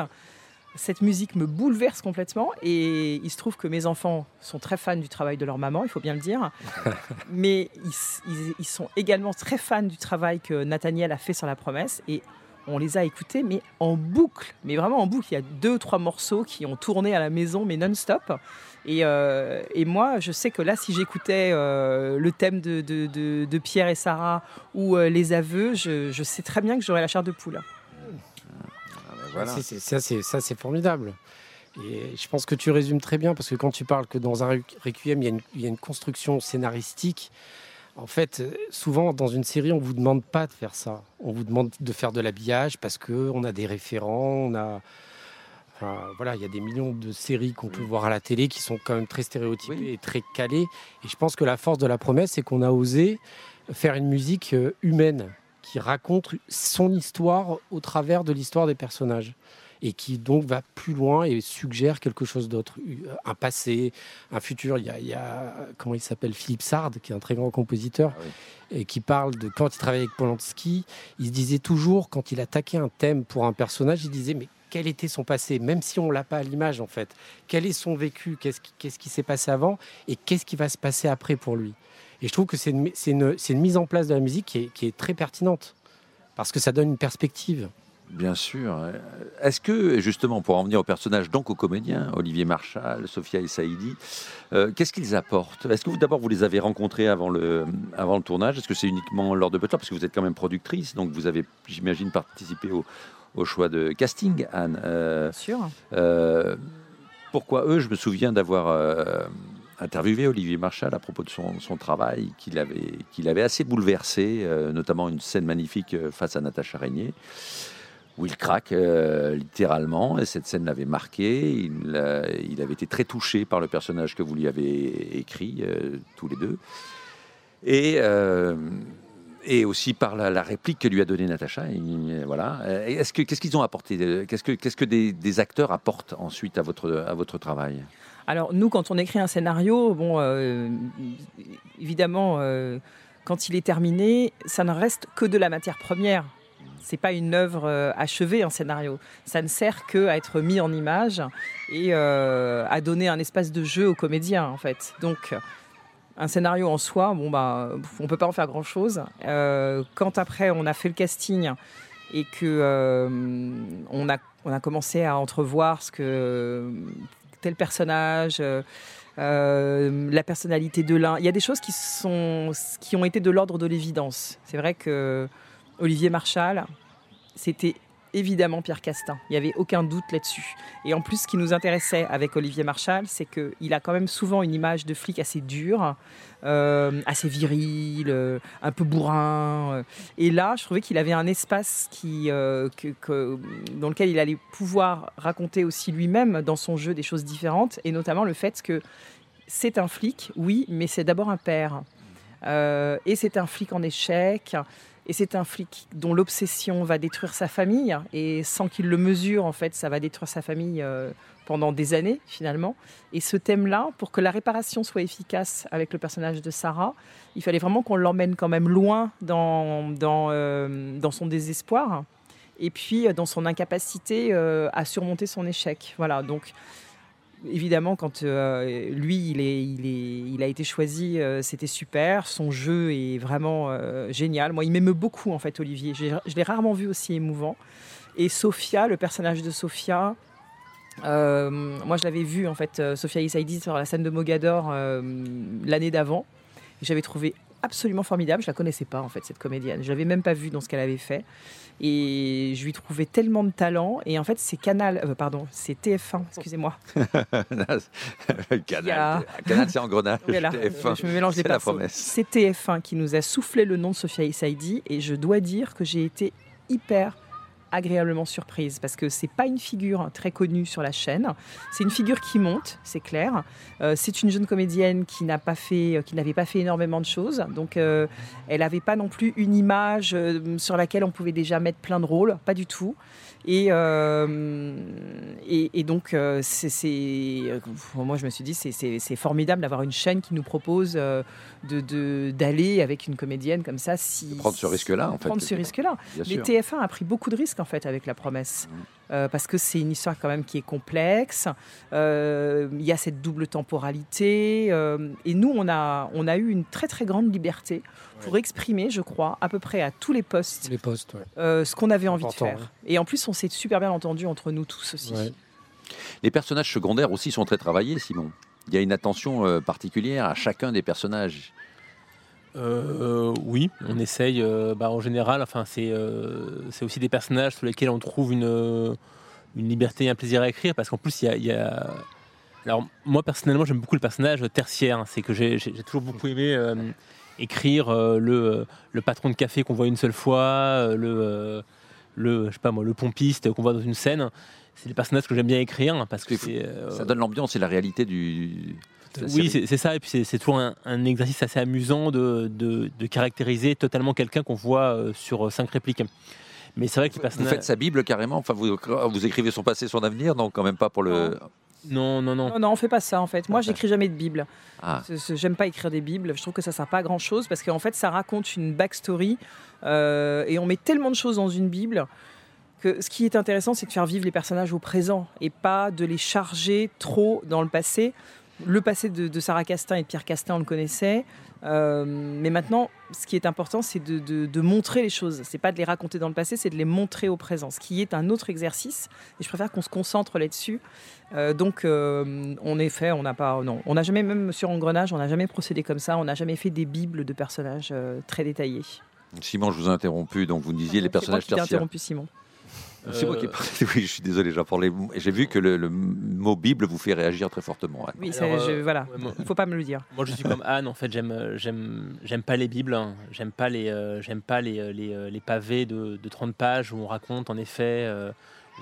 cette musique me bouleverse complètement. Et il se trouve que mes enfants sont très fans du travail de leur maman, il faut bien le dire. Mais ils, s- ils- ils sont également très fans du travail que Nathaniel a fait sur la promesse. Et on les a écoutés, mais en boucle, mais vraiment en boucle. Il y a deux, trois morceaux qui ont tourné à la maison, mais non-stop. Et, euh, et moi, je sais que là, si j'écoutais euh, le thème de, de- de- de Pierre et Sarah ou euh, les aveux, je, je sais très bien que j'aurais la chair de poule. Voilà. Ça, c'est ça, c'est formidable. Et je pense que tu résumes très bien parce que quand tu parles que dans un requ- requiem, il y a une, il y a une construction scénaristique. En fait, euh, souvent dans une série, on vous demande pas de faire ça. On vous demande de faire de l'habillage parce que on a des référents, on a. Enfin, voilà, il y a des millions de séries qu'on peut voir à la télé qui sont quand même très stéréotypées Oui. et très calées. Et je pense que la force de la promesse, c'est qu'on a osé faire une musique euh, humaine qui raconte son histoire au travers de l'histoire des personnages et qui donc va plus loin et suggère quelque chose d'autre, un passé, un futur. Il y a, il y a- comment il s'appelle, Philippe Sard, qui est un très grand compositeur, Ah et qui parle de quand il travaillait avec Polanski, il se disait toujours, quand il attaquait un thème pour un personnage, il disait, mais quel était son passé, même si on l'a pas à l'image en fait. Quel est son vécu? Qu'est-ce qui, s'est passé avant? Et qu'est-ce qui va se passer après pour lui? Et je trouve que c'est une, mise en place de la musique qui est, qui est très pertinente parce que ça donne une perspective. Bien sûr. Est-ce que, justement, pour en venir au personnage, donc aux comédiens, Olivier Marchal, Sophia et Saïdi, euh, qu'est-ce qu'ils apportent? Est-ce que vous, d'abord, vous les avez rencontrés avant le, avant le tournage? Est-ce que c'est uniquement lors de Butler? Parce que vous êtes quand même productrice, donc vous avez, j'imagine, participé au, au choix de casting, Anne. Euh, Bien sûr. euh, pourquoi eux? Je me souviens d'avoir interviewé Olivier Marchal à propos de son, son travail, qu'il avait, qu'il avait assez bouleversé, notamment une scène magnifique face à Natacha Régnier, où il craque euh, littéralement, et cette scène l'avait marqué. Il, euh, il avait été très touché par le personnage que vous lui avez écrit, euh, tous les deux. Et. aussi par la, réplique que lui a donnée Natacha. Voilà. Qu'est-ce qu'ils ont apporté Qu'est-ce que des, acteurs apportent ensuite à votre à votre travail? Alors nous, quand on écrit un scénario, bon, évidemment, quand il est terminé, ça ne reste que de la matière première. C'est pas une œuvre euh, achevée, un scénario. Ça ne sert que à être mis en image et euh, à donner un espace de jeu aux comédiens, en fait. Donc, un scénario en soi, bon bah, on peut pas en faire grand chose. quand après on a fait le casting et que euh, on a on a commencé à entrevoir ce que tel personnage, euh, euh, la personnalité de l'un. Il y a des choses qui, sont, qui ont été de l'ordre de l'évidence. C'est vrai que Olivier Marchal, c'était évidemment Pierre Castin. Il n'y avait aucun doute là-dessus. Et en plus, ce qui nous intéressait avec Olivier Marchal, c'est qu'il a quand même souvent une image de flic assez dure, euh, assez viril, euh, un peu bourrin. euh. Et là, je trouvais qu'il avait un espace dans lequel il allait pouvoir raconter aussi lui-même dans son jeu des choses différentes, et notamment le fait que c'est un flic, oui, mais c'est d'abord un père. Et c'est un flic en échec. Et c'est un flic dont l'obsession va détruire sa famille. Et sans qu'il le mesure, en fait, ça va détruire sa famille euh, pendant des années, finalement. Et ce thème-là, pour que la réparation soit efficace avec le personnage de Sarah, il fallait vraiment qu'on l'emmène quand même loin dans, dans, euh, son désespoir. Et puis euh, dans son incapacité à surmonter son échec. Voilà, donc évidemment, quand euh, lui, il, est, il, est, il a été choisi, euh, c'était super. Son jeu est vraiment euh, génial. Moi, il m'émeut beaucoup, en fait, Olivier. Je l'ai rarement vu aussi émouvant. Et Sophia, le personnage de Sophia, moi, je l'avais vu, en fait, Sophia Issaidi sur la scène de Mogador l'année d'avant. J'avais trouvé absolument formidable. Je la connaissais pas, en fait, cette comédienne. Je l'avais même pas vue dans ce qu'elle avait fait. Et je lui trouvais tellement de talent. Et en fait, c'est Canal, euh, pardon, c'est TF1, excusez-moi. Canal, a- Canal, c'est engrenage. Voilà, TF1, je me mélange les la promesse. C'est TF1 qui nous a soufflé le nom de Sophia Issaidi et je dois dire que j'ai été hyper agréablement surprise parce que c'est pas une figure très connue sur la chaîne. C'est une figure qui monte, c'est clair. Euh, c'est une jeune comédienne qui n'a pas fait, qui n'avait pas fait énormément de choses, donc euh, elle n'avait pas non plus une image euh, sur laquelle on pouvait déjà mettre plein de rôles, pas du tout. Et, euh, et, et donc, euh, c'est, euh, moi, je me suis dit, c'est, formidable d'avoir une chaîne qui nous propose euh, de, d'aller avec une comédienne comme ça. Si, prendre ce risque-là, en fait, Prendre ce risque-là. Mais sûr. TF1 a pris beaucoup de risques, en fait, avec la promesse. Euh, parce que c'est une histoire quand même qui est complexe. Euh, Il y a cette double temporalité. euh, et nous, on a, on a eu une très, très grande liberté pour exprimer, je crois, à peu près à tous les postes Les postes, ouais. euh, ce qu'on avait envie de faire. Et en plus, on s'est super bien entendu entre nous tous aussi. Ouais. Les personnages secondaires aussi sont très travaillés, Simon. Il y a une attention particulière à chacun des personnages. Euh, oui, on essaye. euh, bah, en général, enfin, c'est euh, aussi des personnages sur lesquels on trouve une, une liberté et un plaisir à écrire, parce qu'en plus, il y a, il y a- Alors, moi, personnellement, j'aime beaucoup le personnage tertiaire. hein. C'est que j'ai toujours beaucoup aimé euh, écrire le, le patron de café qu'on voit une seule fois, le, le, je sais pas moi, le pompiste qu'on voit dans une scène. C'est des personnages que j'aime bien écrire, parce que Ça donne l'ambiance et la réalité du. Oui, c'est ça. Et puis c'est- toujours un, un exercice assez amusant de, de- de caractériser totalement quelqu'un qu'on voit euh, sur euh, cinq répliques. Mais c'est vrai que Vous faites sa Bible carrément. Enfin, vous, vous écrivez son passé, son avenir, donc quand même pas pour le. Non, non, non. Non, non, on fait pas ça en fait. Moi, Ah, j'écris jamais de Bible. Ah, J'aime pas écrire des Bibles. Je trouve que ça sert pas à grand chose parce qu'en fait, ça raconte une backstory euh, et on met tellement de choses dans une Bible que ce qui est intéressant, c'est de faire vivre les personnages au présent et pas de les charger trop dans le passé. Le passé de, de Sarah Castin et de Pierre Castin, on le connaissait. Euh, mais maintenant, ce qui est important, c'est de, de- de montrer les choses. C'est pas de les raconter dans le passé, c'est de les montrer au présent, ce qui est un autre exercice. Et je préfère qu'on se concentre là-dessus. Euh, donc, euh, en effet, on n'a pas, non, on n'a jamais, même sur Engrenage, on n'a jamais procédé comme ça. On n'a jamais fait des bibles de personnages euh, très détaillés. Simon, je vous ai interrompu, donc vous me disiez les personnages tertiaires. interrompu, Simon. C'est moi qui ai Euh, parlé. Oui, je suis désolé, j'en parlais. J'ai vu que le, le mot Bible vous fait réagir très fortement. Anne. Oui, Alors, c'est- je- euh, voilà. ouais, Il faut pas me le dire. Moi, je suis comme Anne. En fait, j'aime, euh, j'aime, j'aime pas les bibles. hein. J'aime pas les, euh, j'aime pas les, les, les pavés de, de 30 pages où on raconte en effet, euh,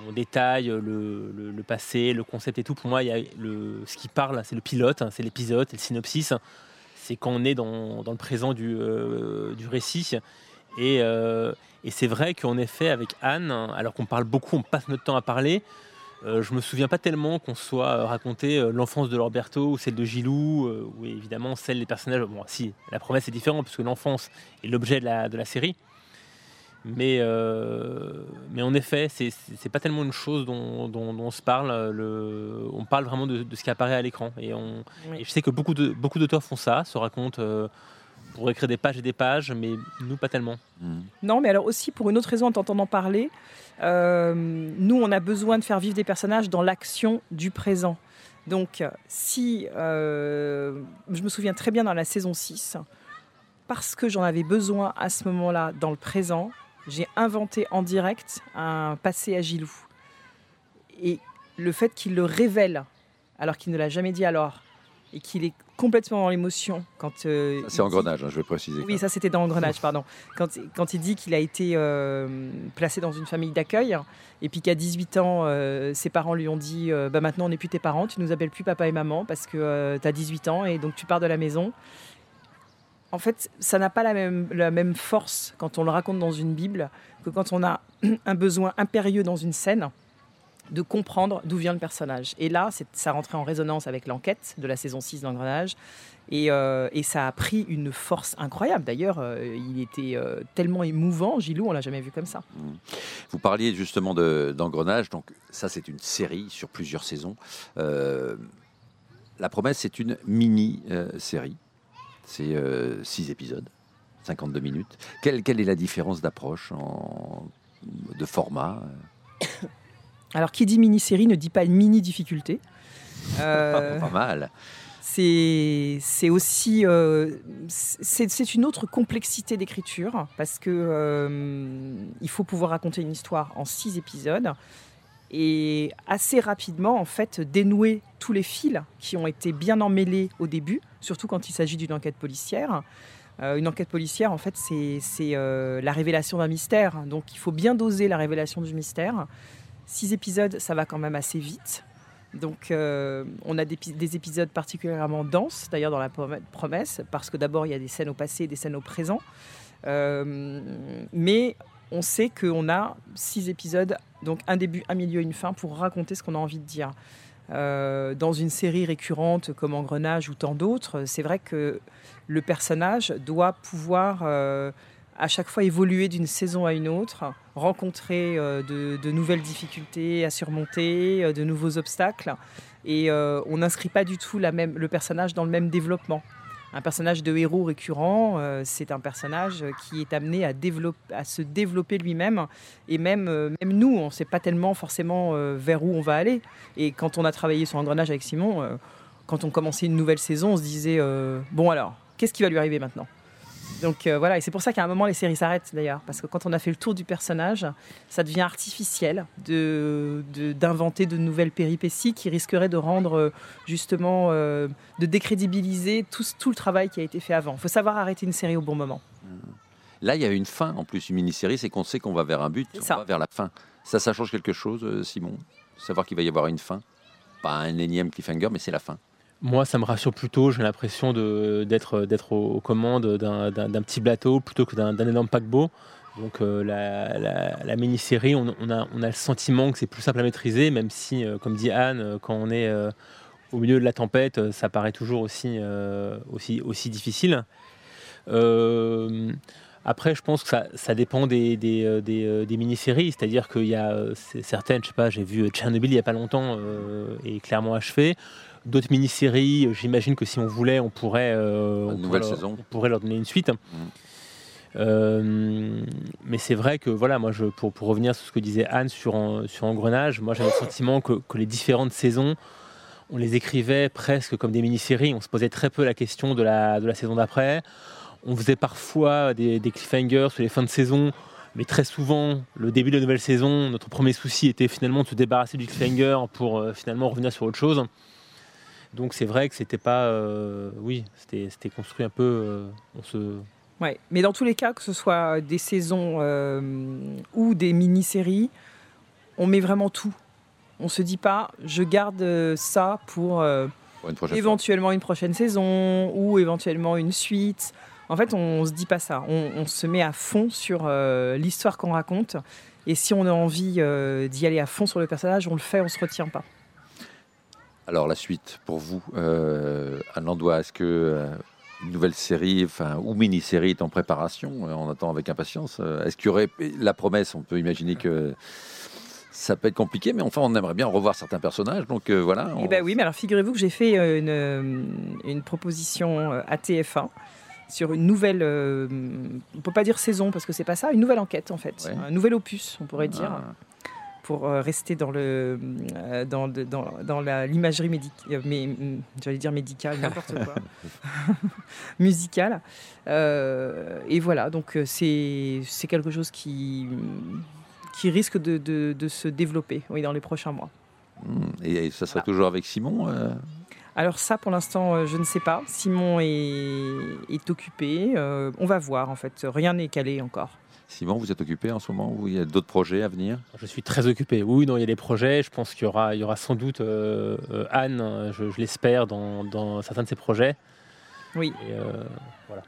on détaille le, le- le passé, le concept et tout. Pour moi, il y a le, ce qui parle, c'est le pilote, hein, c'est l'épisode, c'est le synopsis. C'est quand on est dans, dans le présent du, euh, du récit. Et, euh, et c'est vrai qu'en effet, avec Anne, alors qu'on parle beaucoup, on passe notre temps à parler. Euh, je me souviens pas tellement qu'on soit euh, raconté euh, l'enfance de Lorberto ou celle de Gilou, euh, ou évidemment celle des personnages. Bon, si, la promesse est différente puisque l'enfance est l'objet de la, de la série. Mais, mais en effet, c'est pas tellement une chose dont, dont- dont on se parle. Le, on parle vraiment de, de ce qui apparaît à l'écran. Et, on- Oui. et je sais que beaucoup de beaucoup d'auteurs font ça, se racontent euh, pour écrire des pages et des pages, mais nous pas tellement. Mm. Non, mais alors aussi pour une autre raison, en t'entendant parler, euh, nous, on a besoin de faire vivre des personnages dans l'action du présent. Donc, si euh, je me souviens très bien dans la saison 6, parce que j'en avais besoin à ce moment-là dans le présent, j'ai inventé en direct un passé à Gilou. Et le fait qu'il le révèle, alors qu'il ne l'a jamais dit alors, et qu'il est complètement dans l'émotion quand... euh, C'est dit- engrenage, hein, je vais préciser. oui, ça c'était dans Engrenage, pardon. Quand, quand il dit qu'il a été euh, placé dans une famille d'accueil et puis qu'à 18 ans, euh, ses parents lui ont dit euh, bah, maintenant on n'est plus tes parents, tu nous appelles plus papa et maman parce que tu as 18 ans et donc tu pars de la maison. En fait, ça n'a pas la même, la même force quand on le raconte dans une Bible que quand on a un besoin impérieux dans une scène de comprendre d'où vient le personnage. Et là, ça rentrait en résonance avec l'enquête de la saison 6 d'Engrenage. Et, euh, et ça a pris une force incroyable. D'ailleurs, euh, il était euh, tellement émouvant. Gilou, on l'a jamais vu comme ça. Vous parliez justement de- d'engrenage, donc ça c'est une série sur plusieurs saisons. La promesse c'est une mini-série, c'est six épisodes, 52 minutes. Quelle, quelle est la différence d'approche, de format Alors, qui dit mini-série ne dit pas une mini-difficulté. Euh, Pas mal. c'est aussi euh, c'est c'est une autre complexité d'écriture parce que euh, il faut pouvoir raconter une histoire en six épisodes et assez rapidement en fait dénouer tous les fils qui ont été bien emmêlés au début, surtout quand il s'agit d'une enquête policière. Euh, une enquête policière, en fait, c'est euh, la révélation d'un mystère. Donc il faut bien doser la révélation du mystère. Six épisodes, ça va quand même assez vite. Donc euh, on a des, des, épisodes particulièrement denses, d'ailleurs dans la promesse, parce que d'abord il y a des scènes au passé et des scènes au présent. mais on sait qu'on a six épisodes, donc un début, un milieu, une fin, pour raconter ce qu'on a envie de dire. Euh, dans une série récurrente comme Engrenage ou tant d'autres, c'est vrai que le personnage doit pouvoir euh, à chaque fois évoluer d'une saison à une autre, rencontrer euh, de, nouvelles difficultés à surmonter, de nouveaux obstacles. Et on n'inscrit pas du tout même, le personnage dans le même développement un personnage de héros récurrent, euh, c'est un personnage qui est amené à, se développer lui-même. Et même, euh, nous, on ne sait pas tellement forcément euh, vers où on va aller. Et quand on a travaillé sur Engrenage avec Simon, quand on commençait une nouvelle saison, on se disait, bon alors, qu'est-ce qui va lui arriver maintenant? Donc euh, voilà, et c'est pour ça qu'à un moment les séries s'arrêtent d'ailleurs, parce que quand on a fait le tour du personnage, ça devient artificiel de, d'inventer de, nouvelles péripéties qui risqueraient de rendre euh, justement, euh, de décrédibiliser tout, tout, le travail qui a été fait avant. Il faut savoir arrêter une série au bon moment. Là, il y a une fin en plus, une mini-série, c'est qu'on sait qu'on va vers un but, on va vers la fin. Ça, ça change quelque chose, Simon? Savoir qu'il va y avoir une fin? Pas un énième cliffhanger, mais c'est la fin. Moi, ça me rassure plutôt. J'ai l'impression d'être aux, commandes d'un petit bateau plutôt que d'un énorme paquebot. Donc euh, la, mini-série, on, a, le sentiment que c'est plus simple à maîtriser, même si, euh, comme dit Anne, euh, quand on est au milieu de la tempête, ça paraît toujours aussi, difficile. après, je pense que ça, dépend des, mini-séries, c'est-à-dire qu'il y a certaines, je sais pas, j'ai vu Tchernobyl il n'y a pas longtemps et clairement achevé d'autres mini-séries. J'imagine que si on voulait, on pourrait, euh, nouvelle leur, saison. on pourrait leur donner une suite. Mm. Euh, mais c'est vrai que voilà, moi, je, pour, pour, revenir sur ce que disait Anne sur, sur Engrenage, moi j'avais le sentiment que, que, les différentes saisons, on les écrivait presque comme des mini-séries. On se posait très peu la question de la, de la saison d'après. On faisait parfois des, des cliffhangers sur les fins de saison, mais très souvent, le début de la nouvelle saison, notre premier souci était finalement de se débarrasser du cliffhanger pour euh, finalement revenir sur autre chose. Donc c'est vrai que c'était pas, euh, oui, c'était construit un peu, euh, on se. Ouais, mais dans tous les cas, que ce soit des saisons euh, ou des mini-séries, on met vraiment tout. On se dit pas, je garde ça pour, éventuellement une prochaine saison ou éventuellement une suite. En fait, on, ne se dit pas ça. On, on se met à fond sur l'histoire qu'on raconte. Et si on a envie d'y aller à fond sur le personnage, on le fait, on se retient pas. Alors la suite pour vous, euh, à est-ce que euh, une nouvelle série, enfin ou mini-série est en préparation euh, On attend avec impatience. Est-ce qu'il y aurait la promesse On peut imaginer que ça peut être compliqué, mais enfin, on aimerait bien revoir certains personnages. Donc voilà. Eh ben oui, mais alors figurez-vous que j'ai fait une, une, proposition à TF1 sur une nouvelle, on peut pas dire saison parce que c'est pas ça, une nouvelle enquête en fait, un nouvel opus, on pourrait dire. Ah pour euh, rester dans le euh, dans, dans, dans l'imagerie médicale, euh, mais mm, j'allais dire médicale, n'importe quoi, musicale. et voilà, donc c'est c'est quelque chose qui qui risque de, de, se développer oui, dans les prochains mois. Hmm, et ça sera toujours avec Simon Alors ça, pour l'instant, je ne sais pas. Simon est, est occupé. on va voir, en fait. Rien n'est calé encore. Simon, vous êtes occupé en ce moment ou il y a d'autres projets à venir? Je suis très occupé. Oui, non, il y a des projets. Je pense qu'il y aura, il y aura sans doute euh, euh, Anne, je, l'espère, dans, certains de ces projets. Oui. Euh, voilà.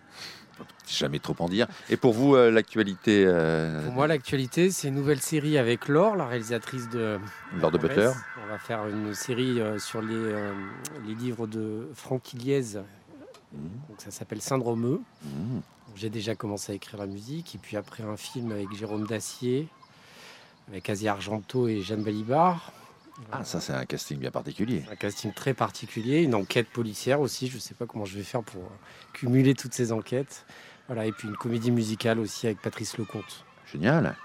Jamais trop en dire. Et pour vous, l'actualité Pour moi, l'actualité, c'est une nouvelle série avec Laure, la réalisatrice de. Laure de Butler. On va faire une série sur les, les livres de Franck Iliez. Mmh. Donc ça s'appelle Syndrome E. Mmh. J'ai déjà commencé à écrire la musique, et puis après un film avec Jérôme Dacier, avec Asie Argento et Jeanne Balibar. Ah, ça c'est un casting bien particulier. Un casting très particulier, une enquête policière aussi. Je ne sais pas comment je vais faire pour cumuler toutes ces enquêtes. Voilà, et puis une comédie musicale aussi avec Patrice Lecomte. Génial.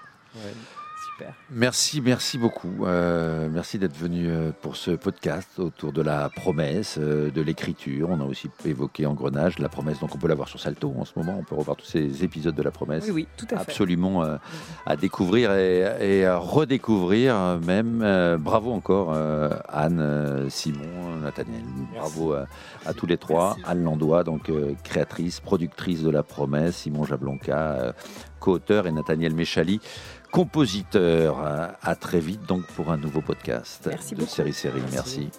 Super. Merci, merci beaucoup. Euh, merci d'être venu euh, pour ce podcast autour de la promesse, euh, de l'écriture. On a aussi évoqué Engrenage, la promesse. Donc on peut la voir sur Salto en ce moment. On peut revoir tous ces épisodes de la promesse. Oui, oui, tout à fait. Absolument euh, à découvrir et, et à redécouvrir même. Euh, bravo encore euh, Anne, Simon, Nathaniel. Bravo à tous les trois. Merci. Anne Landois, donc euh, créatrice, productrice de la promesse. Simon Jablonka, euh, co-auteur et Nathaniel Méchali, compositeur. À, très vite donc pour un nouveau podcast Merci de beaucoup. Série Série. Merci.